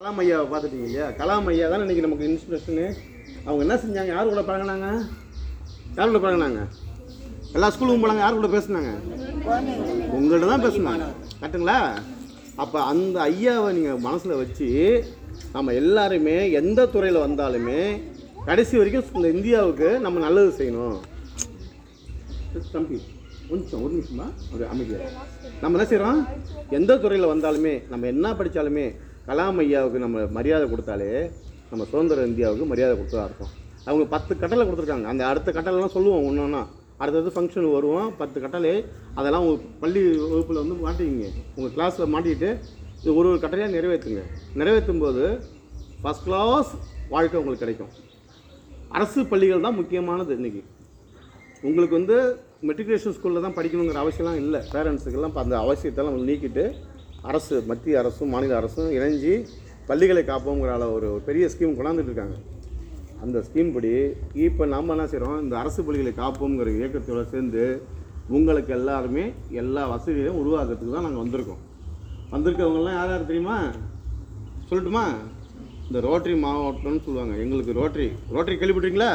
கலாம் ஐயாவை பார்த்துட்டீங்க இல்லையா? கலாம் ஐயா தான் இன்னைக்கு நமக்கு இன்ஸ்பிரேஷனு அவங்க என்ன செஞ்சாங்க? யார் கூட பழகினாங்க? யார் கூட பழகினாங்க? எல்லா ஸ்கூலுக்கும் போனாங்க. யார் கூட பேசுனாங்க? உங்கள்கிட்ட தான் பேசுனாங்க. கரெக்டுங்களா? அப்போ அந்த ஐயாவை நீங்கள் மனசில் வச்சு நம்ம எல்லாருமே எந்த துறையில் வந்தாலுமே கடைசி வரைக்கும் இந்த இந்தியாவுக்கு நம்ம நல்லது செய்யணும். தம்பி ஒரு நிமிஷம் ஒரு நிமிஷமா ஒரு அமைதியாக நம்ம என்ன செய்கிறோம் எந்த துறையில் வந்தாலுமே நம்ம என்ன படித்தாலுமே கலாம் ஐயாவுக்கு நம்ம மரியாதை கொடுத்தாலே நம்ம சுதந்திர இந்தியாவுக்கு மரியாதை கொடுத்ததாக இருக்கும் அவங்க பத்து கட்டளை கொடுத்துருக்காங்க. அந்த அடுத்த கட்டளைலாம் சொல்லுவோம் ஒன்று ஒன்றா அடுத்தது ஃபங்க்ஷன் வருவோம். பத்து கட்டளை. அதெல்லாம் உங்கள் பள்ளி வகுப்பில் வந்து மாட்டிக்கிங்க. உங்கள் கிளாஸில் மாட்டிக்கிட்டு இது ஒரு ஒரு கட்டளையாக நிறைவேற்றுங்க நிறைவேற்றும் போது ஃபஸ்ட் கிளாஸ் வாழ்க்கை உங்களுக்கு கிடைக்கும். அரசு பள்ளிகள் தான் முக்கியமானது இன்றைக்கி உங்களுக்கு வந்து மெட்ரிகுலேஷன் ஸ்கூலில் தான் படிக்கணுங்கிற அவசியம்லாம் இல்லை. பேரண்ட்ஸுக்கெல்லாம் அந்த அவசியத்தெல்லாம் நீக்கிட்டு அரசு மத்திய அரசும் மாநில அரசும் இணைஞ்சு பள்ளிகளை காப்போங்கிற அளவு ஒரு பெரிய ஸ்கீம் கொண்டாந்துட்டு இருக்காங்க. அந்த ஸ்கீம் படி இப்போ நம்ம என்ன செய்கிறோம் இந்த அரசு பள்ளிகளை காப்போங்கிற இயக்கத்தோடு சேர்ந்து உங்களுக்கு எல்லாருமே எல்லா வசதிகளையும் உருவாக்குறதுக்கு தான் நாங்கள் வந்திருக்கோம். வந்திருக்கவங்கெல்லாம் யார் யார் தெரியுமா? சொல்லட்டுமா? இந்த ரோட்டரி மாவட்டம்னு சொல்லுவாங்க. எங்களுக்கு ரோட்டரி ரோட்டரி கேள்விப்பட்டிருக்கீங்களா?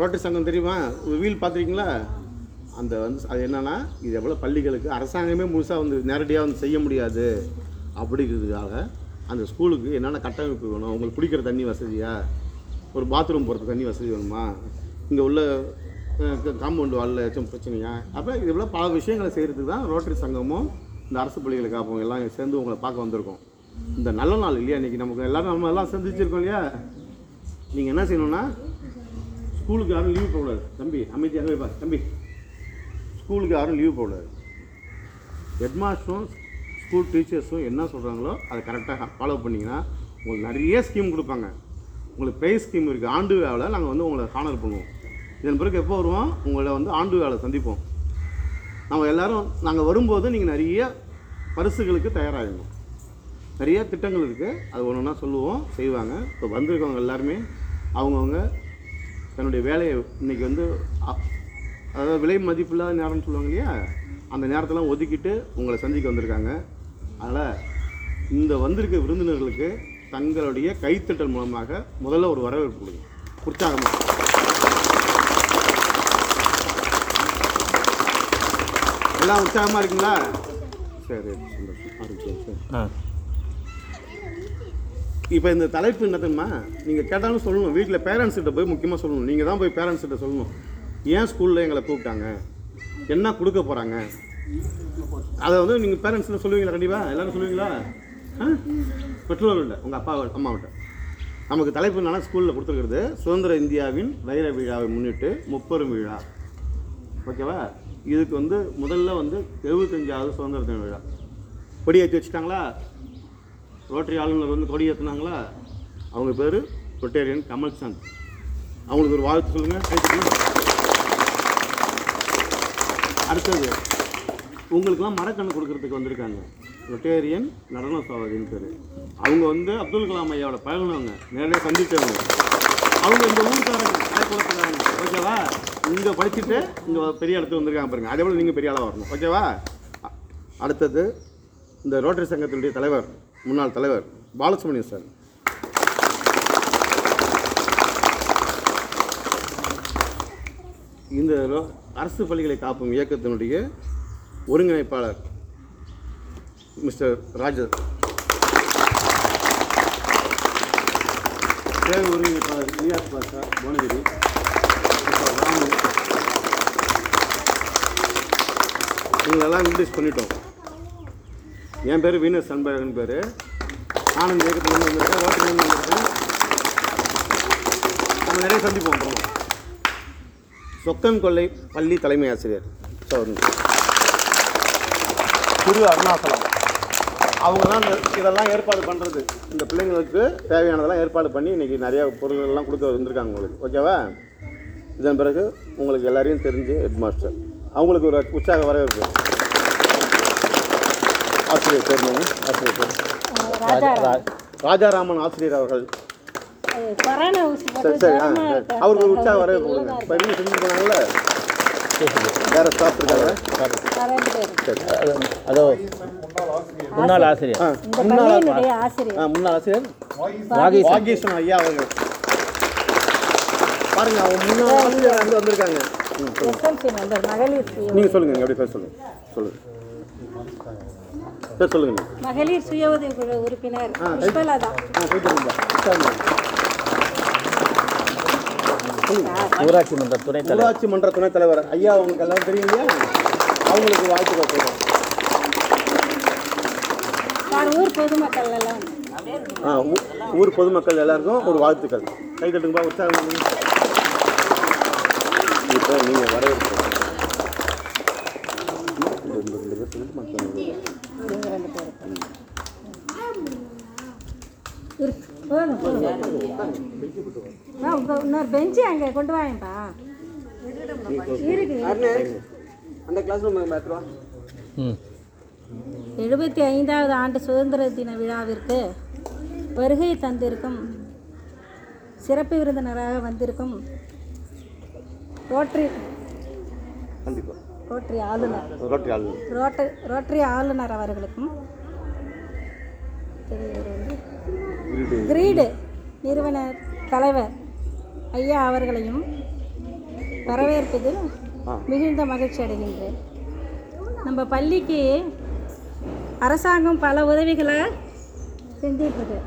ரோட்டரி சங்கம் தெரியுமா? வீல் பார்த்துருக்கீங்களா? அந்த வந்து அது என்னென்னா இது எவ்வளோ பள்ளிகளுக்கு அரசாங்கமே முழுசாக வந்து நேரடியாக வந்து செய்ய முடியாது. அப்படிங்கிறதுக்காக அந்த ஸ்கூலுக்கு என்னென்ன கட்டமைப்பு வேணும்? உங்களுக்கு குடிக்கிற தண்ணி வசதியா? ஒரு பாத்ரூம் போகிறது தண்ணி வசதி வேணுமா? இங்கே உள்ள காம்பவுண்ட் வாலில் ஏதாச்சும் பிரச்சனையா? அப்போ இது போல பல விஷயங்களை செய்கிறதுக்கு தான் ரோட்டரி சங்கமும் இந்த அரசு பள்ளிகளை காப்போம் எல்லாம் சேர்ந்து உங்களை பார்க்க வந்திருக்கோம். இந்த நல்ல நாள் இல்லையா இன்றைக்கி நமக்கு எல்லோரும் நம்ம எல்லாம் சந்திச்சிருக்கோம் இல்லையா? நீங்கள் என்ன செய்யணும்னா ஸ்கூலுக்கு யாரும் லீவ் போடக்கூடாது. தம்பி அமைதியாக போய் தம்பி. ஸ்கூலுக்கு யாரும் லீவ் போடாது ஹெட்மாஸ்டரும் ஸ்கூல் டீச்சர்ஸும் என்ன சொல்கிறாங்களோ அதை கரெக்டாக ஃபாலோ பண்ணிங்கன்னா உங்களுக்கு நிறைய ஸ்கீம் கொடுப்பாங்க. உங்களுக்கு ப்ரைஸ் ஸ்கீம் இருக்குது ஆண்டு விழாவில் நாங்கள் வந்து உங்களை ஹானர் பண்ணுவோம். இதன் பிறகு எப்போ வருவோம்? உங்களை வந்து ஆண்டு விழாவில் சந்திப்போம். நம்ம எல்லோரும் நாங்கள் வரும்போது நீங்கள் நிறைய பரிசுகளுக்கு தயாராகணும் நிறைய திட்டங்கள் இருக்குது அது ஒன்று ஒன்றா சொல்லுவோம் செய்வாங்க. இப்போ வந்திருக்கவங்க எல்லாருமே அவங்கவுங்க தன்னுடைய வேலையை இன்றைக்கி வந்து அதாவது விலை மதிப்பில்லாத நேரம்னு சொல்லுவாங்க இல்லையா? அந்த நேரத்தெல்லாம் ஒதுக்கிட்டு உங்களை சந்திக்க வந்திருக்காங்க. அதனால் இந்த வந்திருக்க விருந்தினர்களுக்கு தங்களுடைய கைத்தட்டல் மூலமாக முதல்ல ஒரு வரவேற்பு கொடுங்க. உற்சாகமாக எல்லாம் உற்சாகமாக இருக்குங்களா? சரி சந்தோஷம். சரி இப்போ இந்த தலைப்பு என்ன தெரியுமா நீங்கள் கேட்டாலும் சொல்லணும். வீட்டில் பேரண்ட்ஸ் கிட்ட போய் முக்கியமாக சொல்லணும். நீங்கள் தான் போய் பேரண்ட்ஸ் கிட்ட சொல்லணும். ஏன் ஸ்கூலில் எங்களை கூப்பிட்டாங்க? என்ன கொடுக்க போகிறாங்க அதை வந்து நீங்கள் பேரண்ட்ஸில் சொல்லுவீங்களா கண்டிப்பாக எல்லோரும் சொல்லுவீங்களா? ஆ? பெற்றோர்கள்ட்ட உங்கள் அப்பா அம்மாவிட்ட நமக்கு தலைப்பு என்னன்னா ஸ்கூலில் கொடுத்துருக்கிறது சுதந்திர இந்தியாவின் வைர விழாவை முன்னிட்டு முப்பெரும் விழா. ஓகேவா? இதுக்கு வந்து முதல்ல வந்து எழுபத்தஞ்சாவது சுதந்திர தின விழா. கொடி ஏற்றி வச்சுட்டாங்களா? ரோட்டரி ஆளுநர் வந்து கொடி ஏற்றுனாங்களா அவங்க பேர் ரொட்டேரியன் கமல்சந்த். அவங்களுக்கு ஒரு வாழ்த்து சொல்லுங்கள் அடுத்தது உங்களுக்கெல்லாம் மரக்கண்ணு கொடுக்கறதுக்கு வந்திருக்காங்க. ரொட்டேரியன் நடன சாவதின்னு பேர். அவங்க வந்து அப்துல் கலாம் ஐயாவோட பழகினவங்க. நேரடியாக சந்தித்தவங்க. அவங்க இந்த ஊருக்காரங்க காயக்குளத்துக்காரங்க. ஓகேவா? இங்கே படிச்சுட்டு இங்கே பெரிய இடத்துக்கு வந்திருக்காங்க பாருங்க. அதே போல் நீங்கள் பெரிய ஆளாக வரணும். ஓகேவா? அடுத்தது இந்த ரோட்டரி சங்கத்தினுடைய தலைவர் முன்னாள் தலைவர் பாலசுப்ரமணியம் சார். இந்த அரசு பள்ளிகளை காப்பும் இயக்கத்தினுடைய ஒருங்கிணைப்பாளர் மிஸ்டர் ராஜர். சேவை ஒருங்கிணைப்பாளர் நியாஸ் பாஷா புவனகிரி மிஸ்டர் ராமு. இவங்களெல்லாம் இன்ட்ரடியூஸ் பண்ணிட்டோம். என் பேர் வீனஸ் அன்பழகன் பேர். நானும் இயக்கத்தில் இயக்கத்துலேருந்து வந்திருக்கேன் வந்திருக்கேன். நம்ம நிறைய சந்திப்போம். போகிறோம் சொக்கன் கொள்ளை பள்ளி தலைமை ஆசிரியர் ஸோ திரு அருணாசலம். அவங்க தான் இதெல்லாம் ஏற்பாடு பண்ணுறது இந்த பிள்ளைங்களுக்கு தேவையானதெல்லாம் ஏற்பாடு பண்ணி இன்றைக்கி நிறையா பொருள்கள்லாம் கொடுக்க வந்திருக்காங்க உங்களுக்கு. ஓகேவா? இதன் பிறகு உங்களுக்கு எல்லாரையும் தெரிஞ்சு ஹெட் மாஸ்டர் அவங்களுக்கு ஒரு உற்சாக வரவேற்பு. ஆசிரியர் பேர்? ஆசிரியர் பேர். ராஜாராமன் ஆசிரியர் அவர்கள். கொரோனா ஊசி சரி போட்டு சரி ஆ சரி. அவருக்கு ஒரு உற்சாக வரவேற்பு கொடுங்க இப்போ என்ன செஞ்சு போனாங்கல்ல வேறு ஸ்டாஃப் இருக்காங்க சரி அதோ முன்னாள் ஆசிரியர். ஆ முன்னாள் பள்ளியினுடைய ஆசிரியர். ஆ முன்னாள் ஆசிரியர்? வாகீசன். வாகீசன். ஐயா அவர்கள். பாருங்க அவங்க முன்னாள் ஆசிரியர் வந்து வந்திருக்காங்க. ம், சொல்லுங்க. எஸ்எம்சி மகளிர் சுய நீங்க சொல்லுங்க நீங்க அப்படியே பேச சொல்லுங்க. சொல்லுங்க. சரி சொல்லுங்க மகளிர் சுய உதவி குழு உறுப்பினர் புஷ்பலதா ஆ போயிட்டு. உட்காருங்க. ஊராட்சி மன்ற துணைத் தலைவர். ஊராட்சி மன்ற துணைத் தலைவர். ஐயா உங்களுக்கு எல்லாம் தெரியும் இல்லையா அவங்களுக்கு வாழ்த்துக்கள் சொல்றோம் சார் ஊர் பொதுமக்கள் எல்லாம். ஆ ஊ- ஊர் பொதுமக்கள் எல்லாருக்கும் ஒரு வாழ்த்துக்கள். கை தட்டுங்கப்பா உற்சாகம். இப்போ நீங்க வரவேற்பு இருக்கு போதும் போதும் ஆ உங்க இன்னொரு பெஞ்சு அங்கே கொண்டு வாங்கப்பா இருக்கு அந்த கிளாஸ் ரூம் எழுபத்தி ஐந்தாவது ஆண்டு சுதந்திர தின விழாவிற்கு வருகை தந்திருக்கும் சிறப்பு விருந்தினராக வந்திருக்கும் ரோட்டரி கண்டிப்பா. ரோட்டரி ஆளுநர். ரோட்டரி ரோட்டரி ஆளுநர் அவர்களுக்கும் திரு கிரீடு. நிறுவன தலைவர் ஐயா அவர்களையும் வரவேற்பதில். மிகுந்த மகிழ்ச்சி அடைகின்றேன். நம்ம பள்ளிக்கு அரசாங்கம் பல உதவிகளை செஞ்சிட்ருக்கு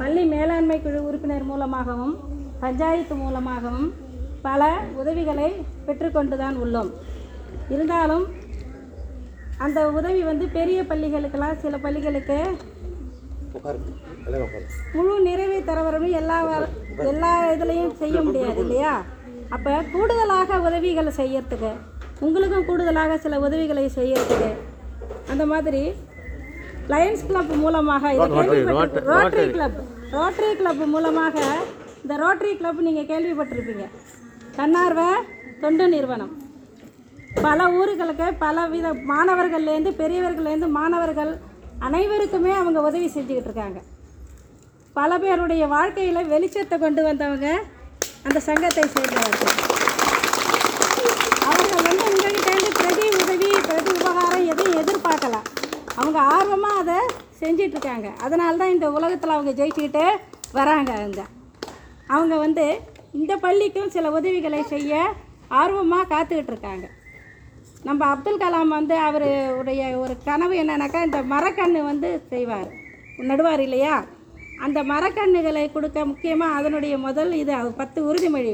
பள்ளி மேலாண்மை குழு உறுப்பினர் மூலமாகவும் பஞ்சாயத்து மூலமாகவும் பல உதவிகளை பெற்றுக்கொண்டு தான் உள்ளோம். இருந்தாலும் அந்த உதவி வந்து பெரிய பள்ளிகளுக்கெல்லாம் சில பள்ளிகளுக்கு முழு நிறைவை தரவரும் எல்லா வ- எல்லா இதுலேயும் செய்ய முடியாது இல்லையா? அப்போ கூடுதலாக உதவிகளை செய்யறதுக்கு உங்களுக்கும் கூடுதலாக சில உதவிகளை செய்யறதுக்கு அந்த மாதிரி லயன்ஸ் கிளப் மூலமாக ரோட்டரி கிளப் ரோட்டரி கிளப் மூலமாக இந்த ரோட்டரி கிளப் நீங்கள் கேள்விப்பட்டிருப்பீங்க. தன்னார்வ தொண்டு நிறுவனம். பல ஊர்களுக்கு பல வித மாணவர்கள்லேருந்து பெரியவர்கள்லேருந்து மாணவர்கள் அனைவருக்குமே அவங்க உதவி செஞ்சுக்கிட்டு இருக்காங்க. பல பேருடைய வாழ்க்கையில் வெளிச்சத்தை கொண்டு வந்தவங்க அந்த சங்கத்தை சேர்ந்தவர்கள். அவங்க வந்து உங்ககிட்டேருந்து பிரதி உதவி பிரதி உபகாரம் எதையும் எதிர்பார்க்கலாம் அவங்க ஆர்வமாக அதை செஞ்சிட்ருக்காங்க அதனால தான் இந்த உலகத்தில் அவங்க ஜெயிச்சுக்கிட்டு வராங்க அவங்க அவங்க வந்து இந்த பள்ளிக்கும் சில உதவிகளை செய்ய ஆர்வமாக காத்துக்கிட்டு இருக்காங்க. நம்ம அப்துல் கலாம் வந்து அவருடைய ஒரு கனவு என்னன்னாக்கா இந்த மரக்கன்று வந்து செய்வார். நடுவார் இல்லையா? அந்த மரக்கன்றுகளை கொடுக்க முக்கியமாக அதனுடைய முதல் இது பத்து உறுதிமொழி.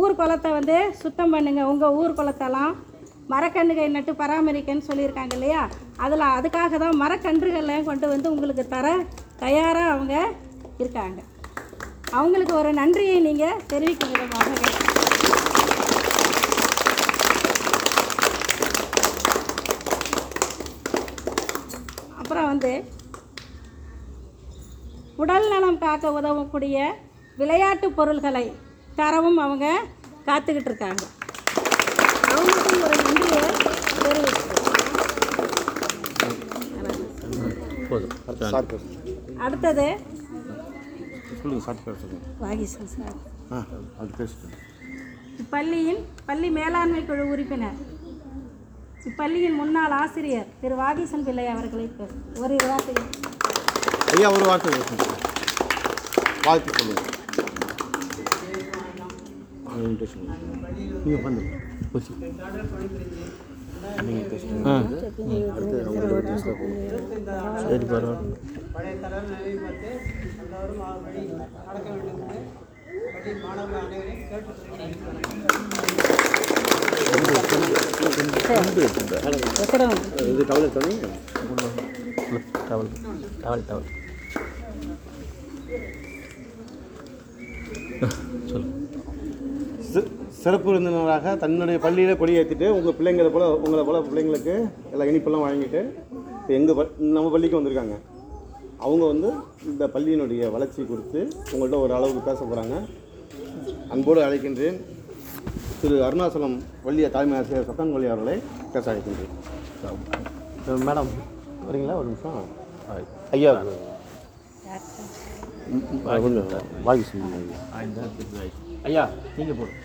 ஊர் குளத்தை வந்து சுத்தம் பண்ணுங்கள் உங்கள் ஊர் குளத்தெல்லாம் மரக்கன்றுகை நட்டு பராமரிக்கன்னு சொல்லியிருக்காங்க இல்லையா? அதில் அதுக்காக தான் மரக்கன்றுகள்லாம் கொண்டு வந்து உங்களுக்கு தர தயாராக அவங்க இருக்காங்க. அவங்களுக்கு ஒரு நன்றியை நீங்கள் தெரிவிக்கும் விதமாக அப்புறம் வந்து உடல் நலம் காக்க உதவக்கூடிய விளையாட்டு பொருள்களை தரவும் அவங்க காத்துக்கிட்டு இருக்காங்க. அவங்களுக்கும் ஒரு நன்றியை தெரிவிச்சுக்கிறேன். அடுத்தது வாகிசன் சார். இப்பள்ளியின் பள்ளி மேலாண்மை குழு உறுப்பினர். இப்பள்ளியின் முன்னாள் ஆசிரியர் திரு வாகிசன் பிள்ளை அவர்களை ஒரு வார்த்தை ஐயா ஒரு வார்த்தை பேசுங்க. வாழ்த்து சொல்லுங்க. நீங்கள் பண்ணு போச்சு. நீங்கள் பேசுங்க. ஆ. சரி பரவாயில்ல. பழைய தலைநிலை பார்த்து எல்லோரும் அவர்படி நடக்க வேண்டும் என்று பள்ளி மாணவர்கள் அனைவரையும் கேட்டுக்கொள்கிறேன் எத்தனை இது கவலை சொன்னீங்க டவல். Towel towel. சொல்லு சி- சிறப்பு விருந்தினராக தன்னுடைய பள்ளியில் கொடி ஏற்றிட்டு உங்கள் பிள்ளைங்களை போல உங்களை போல பிள்ளைங்களுக்கு எல்லா இனிப்பெல்லாம் வழங்கிட்டு இப்போ எங்கள் ப நம்ம பள்ளிக்கு வந்திருக்காங்க. அவங்க வந்து இந்த பள்ளியினுடைய வளர்ச்சி குறித்து உங்கள்கிட்ட ஒரு அளவுக்கு பேச போகிறாங்க அன்போடு அழைக்கின்றேன் திரு அருணாச்சலம் பள்ளிய தலைமை ஆசிரியர் சத்தன்கொல்லி அவர்களை பேச அழைக்கின்றேன். மேடம் வரீங்களா? ஒரு நிமிஷம். ஐயா. வாங்கி சொல்லுங்க ஐயா நீங்கள் போடும்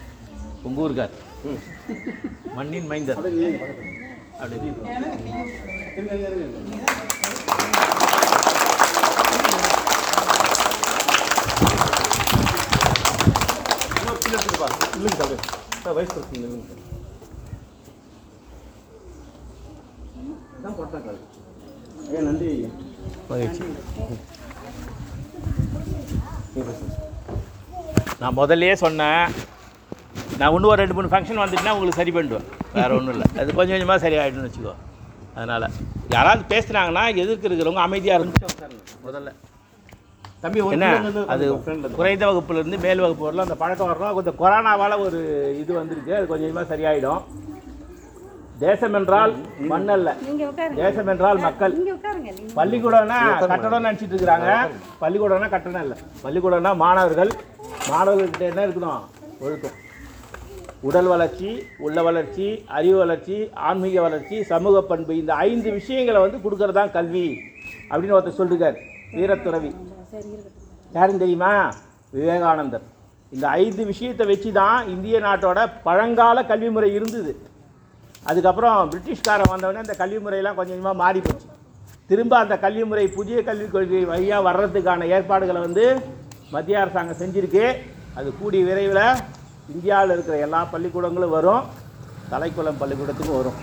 உங்கள் ஊருக்கார். மண்ணின் மைந்தர். அப்படி இல்லைங்க வயசு. பிரச்சனை நன்றி மகிழ்ச்சி நான் முதல்லயே சொன்னேன். நான் இன்னும் ஒரு ரெண்டு மூணு ஃபங்க்ஷன் வந்துட்டுனா உங்களுக்கு சரி பண்ணிடுவேன். வேறு ஒன்றும் இல்லை. அது கொஞ்சம் கொஞ்சமாக சரியாயிடும்னு வச்சுக்கோ. அதனால் யாராவது பேசுனாங்கன்னா எதிர்க்கு இருக்கிறவங்க அமைதியாக இருந்துச்சு முதல்ல. தம்பி என்ன? அது குறைந்த வகுப்புலேருந்து மேல் வகுப்பு வரலாம். அந்த பழக்கம் வரணும் கொஞ்சம் கொரோனாவால் ஒரு இது வந்திருக்கு அது கொஞ்சம் கொஞ்சமாக சரியாயிடும். தேசம் என்றால் மண்ணல்ல. நீங்க உட்காருங்க. தேசம் என்றால் மக்கள். நீங்க உட்காருங்க நீங்க. பள்ளிக்கூடம்னா கட்டடம் நினச்சிட்டு இருக்கிறாங்க பள்ளிக்கூடம்னா கட்டடம் இல்லை. பள்ளிக்கூடம்னா மாணவர்கள். மாணவர்கள்கிட்ட என்ன இருக்கணும்? ஒழுக்கம். உடல் வளர்ச்சி உள்ள வளர்ச்சி அறிவு வளர்ச்சி ஆன்மீக வளர்ச்சி சமூக பண்பு இந்த ஐந்து விஷயங்களை வந்து கொடுக்கறது தான் கல்வி அப்படின்னு ஒருத்தர் சொல்லிருக்கார். வீரத்துறவி. யாருன்னு தெரியுமா? விவேகானந்தர். இந்த ஐந்து விஷயத்தை வச்சு தான் இந்திய நாட்டோட பழங்கால கல்வி முறை இருந்தது. அதுக்கப்புறம் பிரிட்டிஷ்காரன் வந்தவொடனே அந்த கல்வி முறையெல்லாம் கொஞ்சம் கொஞ்சமாக மாறி போச்சு திரும்ப அந்த கல்வி முறை புதிய கல்விக் கொள்கை வழியாக வர்றதுக்கான ஏற்பாடுகளை வந்து மத்திய அரசாங்கம் செஞ்சுருக்கு. அது கூடிய விரைவில் இந்தியாவில் இருக்கிற எல்லா பள்ளிக்கூடங்களும் வரும். தலைக்குளம் பள்ளிக்கூடத்துக்கும் வரும்.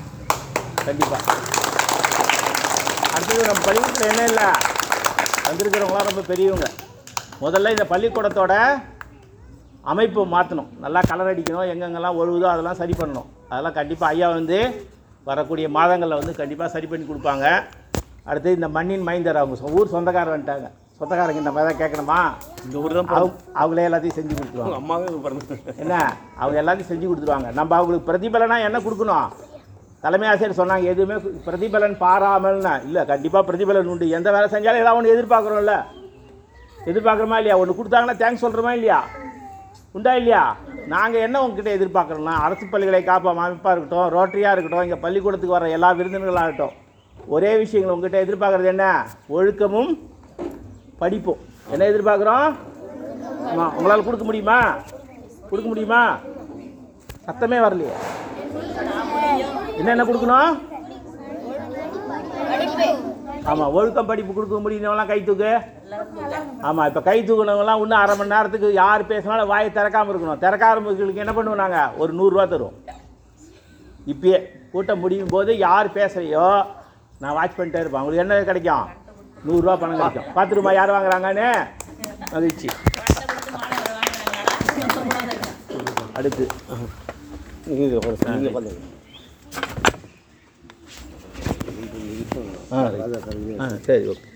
கண்டிப்பாக அடுத்தது நம்ம பள்ளிக்கூடத்தில் என்ன இல்லை? வந்திருக்கிறவங்களாம் ரொம்ப பெரியவங்க. முதல்ல இந்த பள்ளிக்கூடத்தோட அமைப்பு மாற்றணும் நல்லா கலர் அடிக்கணும். எங்கெங்கெல்லாம் ஒழுகுதோ அதெல்லாம் சரி பண்ணணும். அதெல்லாம் கண்டிப்பாக ஐயா வந்து வரக்கூடிய மாதங்களில் வந்து கண்டிப்பாக சரி பண்ணி கொடுப்பாங்க. அடுத்து இந்த மண்ணின் மைந்தர் அவங்க ஊர் சொந்தக்காரர் வந்துட்டாங்க. சொந்தக்காரங்க இந்த மாதிரி தான் கேட்கணுமா? இந்த ஊர் தான் அவங்க அவங்களே எல்லாத்தையும் செஞ்சு கொடுத்துருவாங்க. அம்மாவே பிறந்து என்ன? அவங்க எல்லாத்தையும் செஞ்சு கொடுத்துருவாங்க. நம்ம அவங்களுக்கு பிரதிபலனா என்ன கொடுக்கணும்? தலைமை ஆசிரியர் சொன்னாங்க எதுவுமே பிரதிபலன் பாராமல்னா இல்லை கண்டிப்பாக பிரதிபலன் உண்டு. எந்த வேலை செஞ்சாலும் ஏதாவது ஒன்று எதிர்பார்க்குறோம்ல. எதிர்பார்க்குறோமா இல்லையா? ஒன்று கொடுத்தாங்கன்னா தேங்க்ஸ் சொல்கிறோமா இல்லையா? உண்டா இல்லையா? நாங்கள் என்ன உங்ககிட்ட எதிர்பார்க்குறோம்னா அரசு பள்ளிகளை காப்போம் அமைப்பாக இருக்கட்டும் ரோட்டரியாக இருக்கட்டும் இங்கே பள்ளிக்கூடத்துக்கு வர எல்லா விருந்தினர்களாகட்டும் ஒரே விஷயங்கள் உங்ககிட்ட எதிர்பார்க்குறது என்ன? ஒழுக்கமும் படிப்பும். என்ன எதிர்பார்க்குறோம்? ஆமாம் உங்களால் கொடுக்க முடியுமா? கொடுக்க முடியுமா? சத்தமே வரலையே. என்னென்ன கொடுக்கணும்? ஆமாம் ஒழுக்கம் படிப்பு கொடுக்க முடியுறவங்களாம் கை தூக்கு. ஆமாம் இப்போ கை தூக்குனவங்களாம் இன்னும் அரை மணி நேரத்துக்கு யார் பேசினாலும் வாயை திறக்காமல் இருக்கணும். திறக்காரம்புகளுக்கு என்ன பண்ணுவோம் நாங்கள் ஒரு நூறுரூவா தருவோம். இப்பயே கூட்டம் முடியும் போது யார் பேசுறையோ நான் வாட்ச் பண்ணிட்டே இருப்பேன். உங்களுக்கு என்ன கிடைக்கும்? நூறுரூவா பணம் கிடைக்கும். பத்து ரூபாய் யார் வாங்குறாங்கன்னு? மகிழ்ச்சி. அடுத்து. நீங்கள் உட்காருங்க, நீங்கள் உட்காருங்க. ஆ ஆ சரி ஓகே.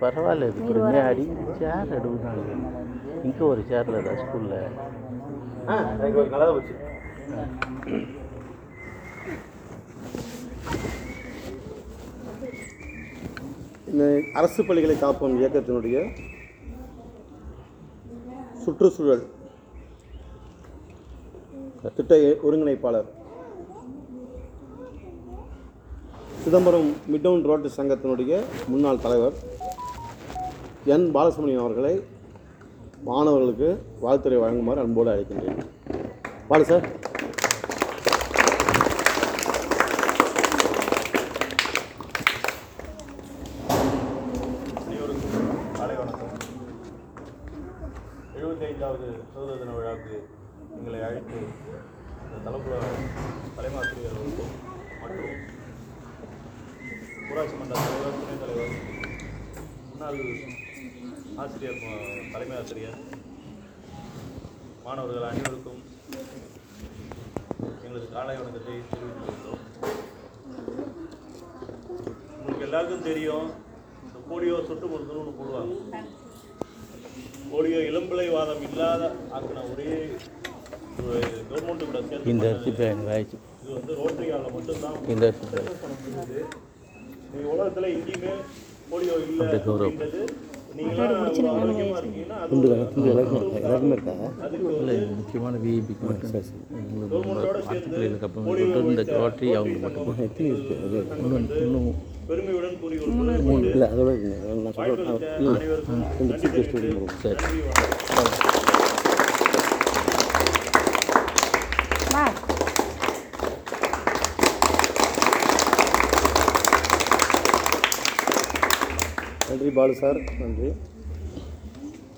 பரவாயில்ல இது பொறுமையாடி சேர் எடுக்கிறாங்க இங்கே ஒரு சேரில் தான் ஸ்கூலில் ஆ நல்லா போச்சு. இந்த அரசு பள்ளிகளை காப்போம் இயக்கத்தினுடைய சுற்றுச்சூழல் திட்ட ஒருங்கிணைப்பாளர் சிதம்பரம் மிட்டவுன் ரோட்டு சங்கத்தினுடைய முன்னாள் தலைவர் என் பாலசுப்ரமணியம் அவர்களை மாணவர்களுக்கு வாழ்த்துறை வழங்குமாறு அன்போடு அழைக்கின்றேன். பாலு சார் காலை வணக்கம் எழுபத்தைந்தாவது சுதந்திர தின விழாவுக்கு எங்களை அழைத்து இந்த தலைப்புல தலைமாசிரியர்களுக்கும் மற்றும் ஊராட்சி மன்ற தலைவர் துணைத் தலைவர் முன்னாள் ஆசிரியர் தலைமை ஆசிரியர் மாணவர்கள் அனைவருக்கும் எங்களது காலை வணக்கத்தை தெரிவித்துக் கொள்கிறோம் உங்களுக்கு எல்லாருக்கும் தெரியும் இந்த போலியோ சொட்டு மருந்துன்னு ஒன்று போடுவாங்க. போலியோ இளம்பிள்ளைவாதம் இல்லாத ஆக்கின ஒரே இந்த. அரிசி பேன் மட்டும்தான் இந்த அரிசி பேன் உலகத்துல எங்கேயுமே போலியோ இல்லை ஆரோக்கியமா இருக்கீங்கன்னா அது ஒரு- அதுக்கு இல்லை முக்கியமான விஐபிக்கு மட்டும். பிள்ளைகளுக்கு அப்புறம் இந்த ரோட்டரி அவங்க மட்டும் இன்னும் இன்னும் பெருமையுடன் கூறிக்கொள்கிறேன் இல்லை அதோட நான் தெரிவித்து சரி நன்றி வணக்கம் வா நன்றி பாலு சார் நன்றி.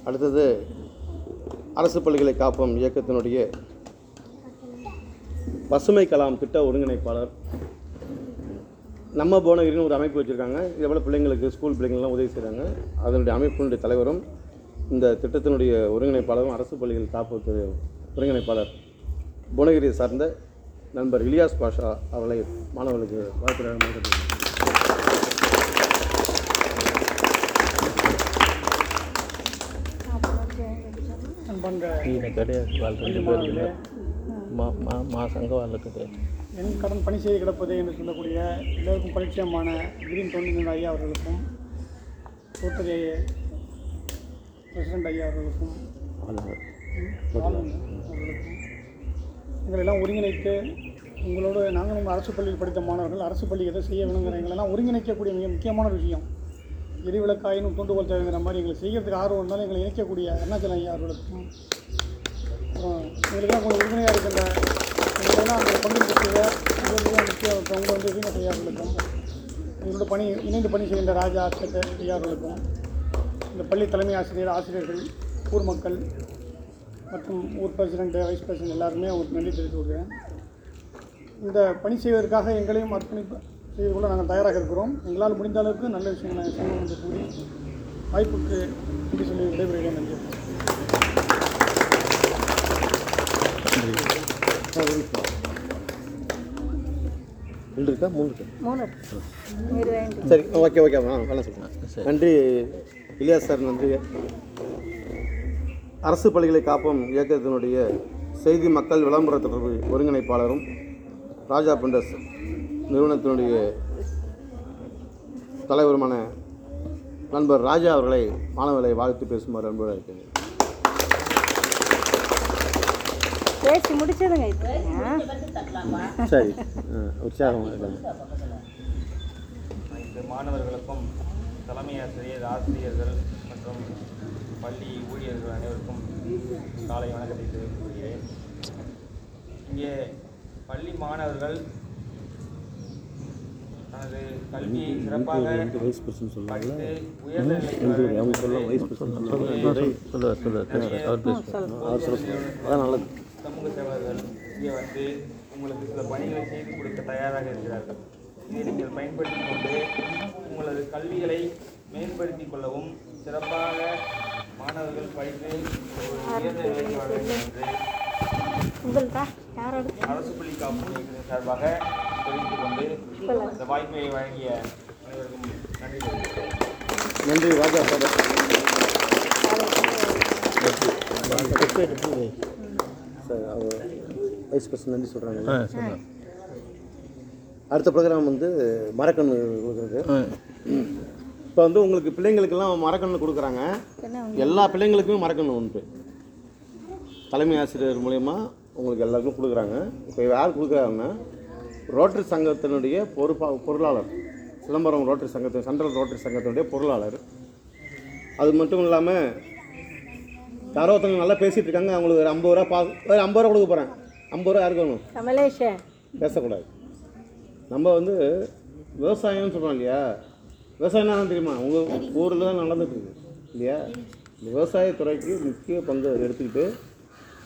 அடுத்தது அரசு பள்ளிகளை காப்போம் இயக்கத்தினுடைய பசுமை கலாம் திட்ட ஒருங்கிணைப்பாளர். நம்ம போனகிரின்னு ஒரு அமைப்பு வச்சுருக்காங்க. இதே போல் பிள்ளைங்களுக்கு ஸ்கூல் பிள்ளைங்கள்லாம் உதவி செய்கிறாங்க அதனுடைய அமைப்பினுடைய தலைவரும் இந்த திட்டத்தினுடைய ஒருங்கிணைப்பாளரும் அரசு பள்ளிகள் காப்பது ஒருங்கிணைப்பாளர். புவனகிரியை சார்ந்த நண்பர் இலியாஸ் பாஷா அவர்களை மாணவர்களுக்கு வாழ்த்து ఈయన కడే వాళ్ళు రెండు పేర్లు మా మా మా సంఘ వాళ్ళకి என் கடன் பணி செய்து கிடப்பது என்று சொல்லக்கூடிய எல்லோருக்கும் பரிச்சயமான கிரீன் தொண்டு ஐயா அவர்களுக்கும் ரோட்டரி பிரசிடண்ட் ஐயா அவர்களுக்கும் ஆளுநர் அவர்களுக்கும் எங்களெல்லாம் ஒருங்கிணைத்து உங்களோட நாங்கள் உங்கள் அரசு பள்ளியில் படித்த மாணவர்கள் அரசு பள்ளி எதை செய்ய வேணுங்கிற எங்களெல்லாம் ஒருங்கிணைக்கக்கூடிய மிக முக்கியமான விஷயம் எரிவிளக்காயினும் தூண்டுகோல் தேவைங்கிற மாதிரி எங்களை செய்கிறதுக்கு ஆர்வம் இருந்தாலும் எங்களை இணைக்கக்கூடிய அருணாச்சலம் ஐயா அவர்களுக்கும் அப்புறம் எங்களுக்கெல்லாம் கொஞ்சம் உறுதுணையாக இருக்கின்ற எங்களெல்லாம் அந்த பங்களிப்பு செய்ய முக்கியம். முக்கிய அவங்க வந்து வீண ஐயா அவர்களுக்கும் எங்களோட பணி இணைந்து பணி செய்கின்ற ராஜா ஆசிரியர் ஐயா அவர்களுக்கும் இந்த பள்ளி தலைமை ஆசிரியர் ஆசிரியர்கள் ஊர் மக்கள் மற்றும் ஊர் பிரசிடென்ட் வைஸ் பிரசிடென்ட் எல்லாருமே அவங்களுக்கு நன்றி தெரிவித்து கொள்கிறேன். இந்த பணி செய்வதற்காக எங்களையும் அர்ப்பணிப்பு செய்து கொள்ள நாங்கள் தயாராக இருக்கிறோம். எங்களால் முடிந்த அளவுக்கு நல்ல விஷயங்களை செய்வோம் என்று கூறி வாய்ப்புக்கு நன்றி சொல்லி விடைபெறுகிறேன் நன்றி. ரெண்டு இருக்கா மூணு. இருக்கா மூணு இது வேண்டி சரி ஓகே ஓகே ஆ வேணாம் சொல்லுங்கள் நன்றி இலியாஸ் சார் நன்றி. அரசு பள்ளிகளை காப்போம் இயக்கத்தினுடைய செய்தி மக்கள் விளம்பர தொடர்பு ஒருங்கிணைப்பாளரும் ராஜா பிண்டஸ். நிறுவனத்தினுடைய தலைவருமான நண்பர் ராஜா அவர்களை மாணவர்களை வாழ்த்து பேசுமாறு அன்போடு இருக்கிறேன் பேசி முடிச்சதுங்க இப்போ. சரி. உற்சாகமாக இருக்காங்க. அனைத்து மாணவர்களுக்கும் தலைமை ஆசிரியர் ஆசிரியர்கள் மற்றும் பள்ளி ஊழியர்கள் அனைவருக்கும் காலை வணக்கத்தை தெரிவித்துக் கொள்கிறேன். இங்கே பள்ளி மாணவர்கள் தனது கல்வியை சிறப்பாக படித்து உயர்ந்த நிலைக்கு வர வேண்டும். என்று அதான் நல்லது. சமூக சேவகர்கள் இங்கே வந்து உங்களுக்கு சில பணிகளை செய்து கொடுக்க தயாராக இருக்கிறார்கள். இதை நீங்கள் பயன்படுத்திக் கொண்டு உங்களது கல்விகளை மேம்படுத்திக் கொள்ளவும் சிறப்பாக மாணவர்கள் படித்து ஒரு உயர்ந்த நிலைக்கு வர வேண்டும் என்று உங்கள்தா? யாரோட? அரசு பள்ளி காப்பு சார்பாக தெரிவித்துக் கொண்டு இந்த வாய்ப்பை வழங்கிய அனைவருக்கும் நன்றி. ராஜா சார். சார் அவர் வைஸ் பிரசிடன்ட் நன்றி சொல்கிறாங்க அடுத்த ப்ரோக்ராம் வந்து மரக்கன்று கொடுக்குறது. இப்போ வந்து உங்களுக்கு பிள்ளைங்களுக்கெல்லாம் மரக்கன்று கொடுக்குறாங்க. எல்லா பிள்ளைங்களுக்குமே மரக்கன்று உண்டு. தலைமை ஆசிரியர் மூலயமா உங்களுக்கு எல்லாருக்கும் கொடுக்குறாங்க. இப்போ யார் கொடுக்குறாங்கன்னா ரோட்டரி சங்கத்தினுடைய பொறுப்பா பொருளாளர். சிதம்பரம் ரோட்டரி சங்கத்தின் சென்ட்ரல் ரோட்டரி சங்கத்தினுடைய பொருளாளர். அது மட்டும் இல்லாமல் யாரோ ஒருத்தவங்க நல்லா பேசிகிட்டு இருக்காங்க. அவங்களுக்கு ஒரு ஐம்பது ரூபா பா ஒரு ஐம்பது ரூபா கொடுக்க போகிறேன் ஐம்பது ரூபா யாருக்கு வேணும்? கமலேஷ. பேசக்கூடாது. நம்ம வந்து விவசாயம்னு சொல்கிறோம் இல்லையா? விவசாயம்னா என்ன தெரியுமா? உங்கள் ஊரில் தான் நடந்துட்டு இருக்கு. இல்லையா? விவசாயத்துறைக்கு முக்கிய பங்கு எடுத்துக்கிட்டு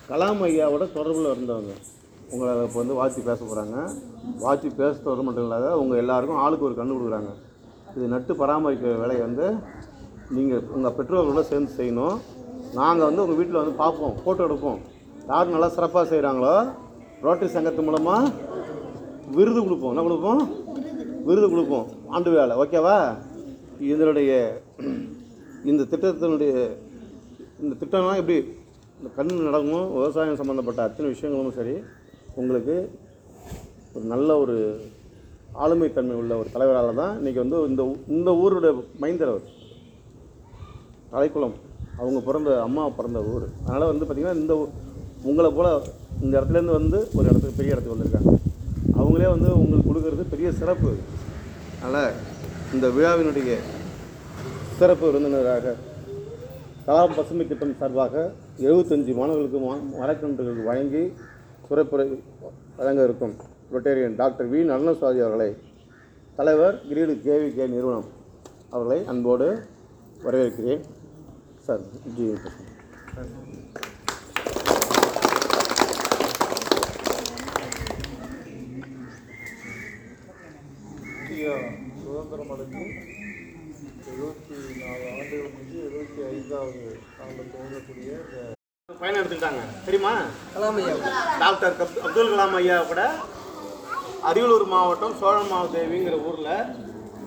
கலாம் ஐயாவோட தொடர்பில் இருந்தவங்க. உங்களை இப்போ வந்து வாழ்த்தி பேச போகிறாங்க வாழ்த்தி பேசுறது மட்டும் இல்லாத உங்கள் எல்லாருக்கும் ஆளுக்கு ஒரு கண்ணு கொடுக்குறாங்க. இது நட்டு பராமரிக்கிற வேலையை வந்து நீங்கள் உங்கள் பெற்றோர்களோட சேர்ந்து செய்யணும். நாங்கள் வந்து உங்கள் வீட்டில் வந்து பார்ப்போம் ஃபோட்டோ எடுப்போம். யார் நல்லா சிறப்பாக செய்கிறாங்களோ ரோட்டரி சங்கத்து மூலமாக விருது கொடுப்போம். என்ன கொடுப்போம்? விருது கொடுப்போம். ஆண்டு வேலை ஓகேவா இதனுடைய இந்த திட்டத்தினுடைய இந்த திட்டம்லாம் எப்படி இந்த கண் நடக்கும் விவசாயம் சம்மந்தப்பட்ட அத்தனை விஷயங்களும் சரி உங்களுக்கு ஒரு நல்ல ஒரு ஆளுமைத்தன்மை உள்ள ஒரு தலைவரால் தான் இன்றைக்கி வந்து இந்த இந்த ஊருடைய மைந்தர் அவர் தலைக்குளம். அவங்க பிறந்த அம்மா பிறந்த ஊர். அதனால் வந்து பார்த்திங்கன்னா இந்த உங்களை போல் இந்த இடத்துலேருந்து வந்து ஒரு இடத்துக்கு பெரிய இடத்துக்கு வந்திருக்காங்க. அவங்களே வந்து உங்களுக்கு கொடுக்கறது பெரிய சிறப்பு. அதனால் இந்த விழாவினுடைய சிறப்பு விருந்தினராக கலாம் பசுமை திட்டம் சார்பாக எழுபத்தஞ்சு மாணவர்களுக்கு மா- மரக்கன்றுகள் வழங்கி சிறப்புரை வழங்க இருக்கும். Rotarian doctor V. நல்லசுவாதி அவர்களை தலைவர் கிரீடு கேவி கே. நிறுவனம் அவர்களை அன்போடு வரவேற்கிறேன். சார் ஜி. சுதந்திரம் அடைந்து எழுபத்தி நாலு ஆண்டுகள் முடிஞ்சு எழுபத்தி ஐந்தாவது ஆண்டு துவங்கக்கூடிய இந்த பயணம் எடுத்துக்கிட்டாங்க. தெரியுமா? டாக்டர் கப் அப்துல் கலாம் ஐயா கூட அரியலூர் மாவட்டம் சோழமாவதேவிங்கிற ஊரில்